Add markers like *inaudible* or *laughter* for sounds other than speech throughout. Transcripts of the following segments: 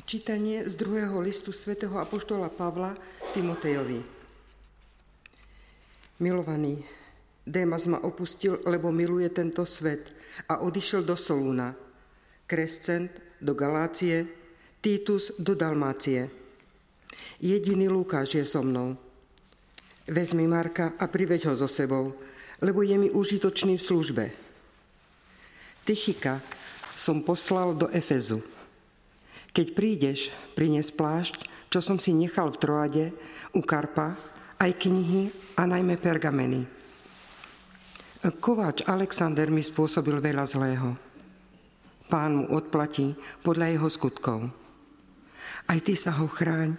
Čítanie z druhého listu svätého Apoštola Pavla Timotejovi. Milovaný, Démas ma opustil, lebo miluje tento svet a odišiel do Solúna. Krescent do Galácie, Titus do Dalmácie. Jediný Lukáš je so mnou. Vezmi Marka a priveď ho so sebou, lebo je mi užitočný v službe. Tychika som poslal do Efezu keď prídeš, prines plášť, čo som si nechal v Troade, u Karpa, aj knihy a najmä pergameny. Kováč Alexander mi spôsobil veľa zlého. Pán mu odplatí podľa jeho skutkov. Aj ty sa ho chráň,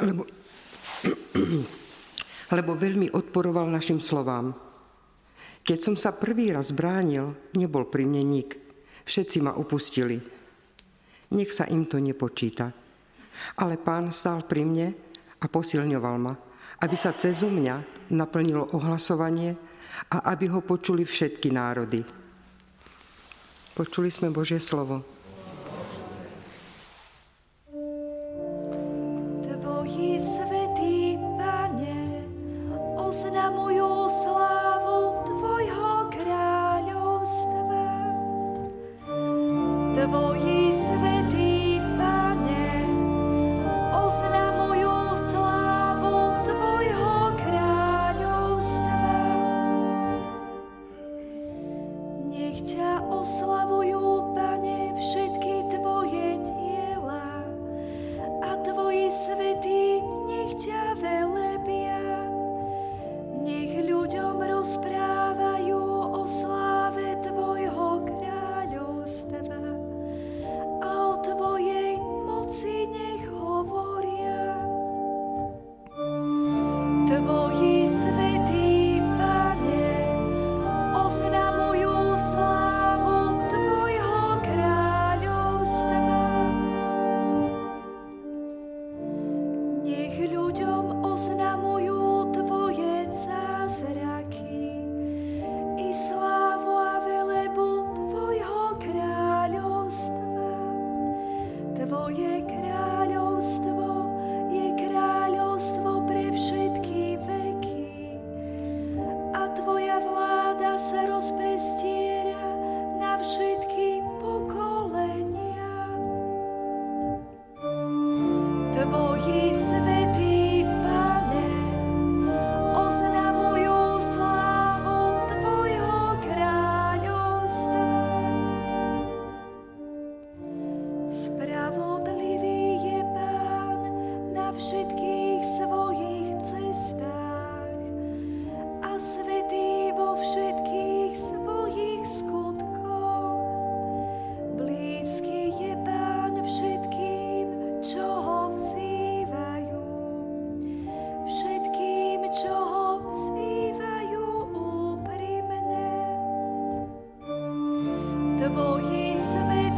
lebo, *clears throat* lebo veľmi odporoval našim slovám. Keď som sa prvý raz bránil, nebol pri mne nik. Všetci ma opustili nech sa im to nepočíta. Ale pán stál pri mne a posilňoval ma, aby sa cez mňa naplnilo ohlasovanie a aby ho počuli všetky národy. Počuli sme Božie slovo. te voy. sa rozprestiera na všetko. svět.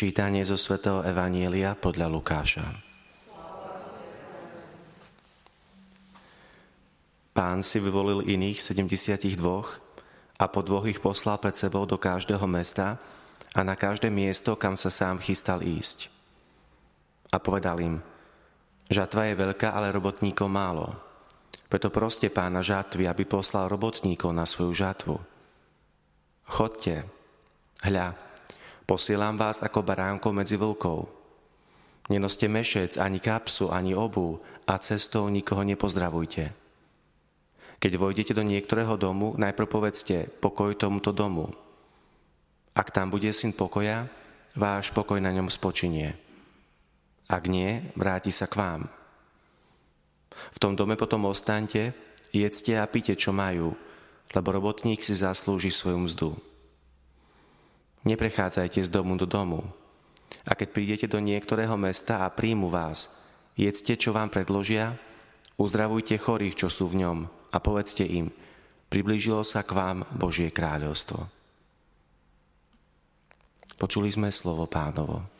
Čítanie zo svätého Evanielia podľa Lukáša. Pán si vyvolil iných 72 a po dvoch ich poslal pred sebou do každého mesta a na každé miesto, kam sa sám chystal ísť. A povedal im, žatva je veľká, ale robotníkov málo. Preto proste pána žatvy, aby poslal robotníkov na svoju žatvu. Chodte, hľa, posielam vás ako baránkov medzi vlkov. Nenoste mešec, ani kapsu, ani obu a cestou nikoho nepozdravujte. Keď vojdete do niektorého domu, najprv povedzte pokoj tomuto domu. Ak tam bude syn pokoja, váš pokoj na ňom spočinie. Ak nie, vráti sa k vám. V tom dome potom ostaňte, jedzte a pite, čo majú, lebo robotník si zaslúži svoju mzdu. Neprechádzajte z domu do domu. A keď prídete do niektorého mesta a príjmu vás, jedzte, čo vám predložia, uzdravujte chorých, čo sú v ňom a povedzte im, priblížilo sa k vám Božie kráľovstvo. Počuli sme slovo pánovo.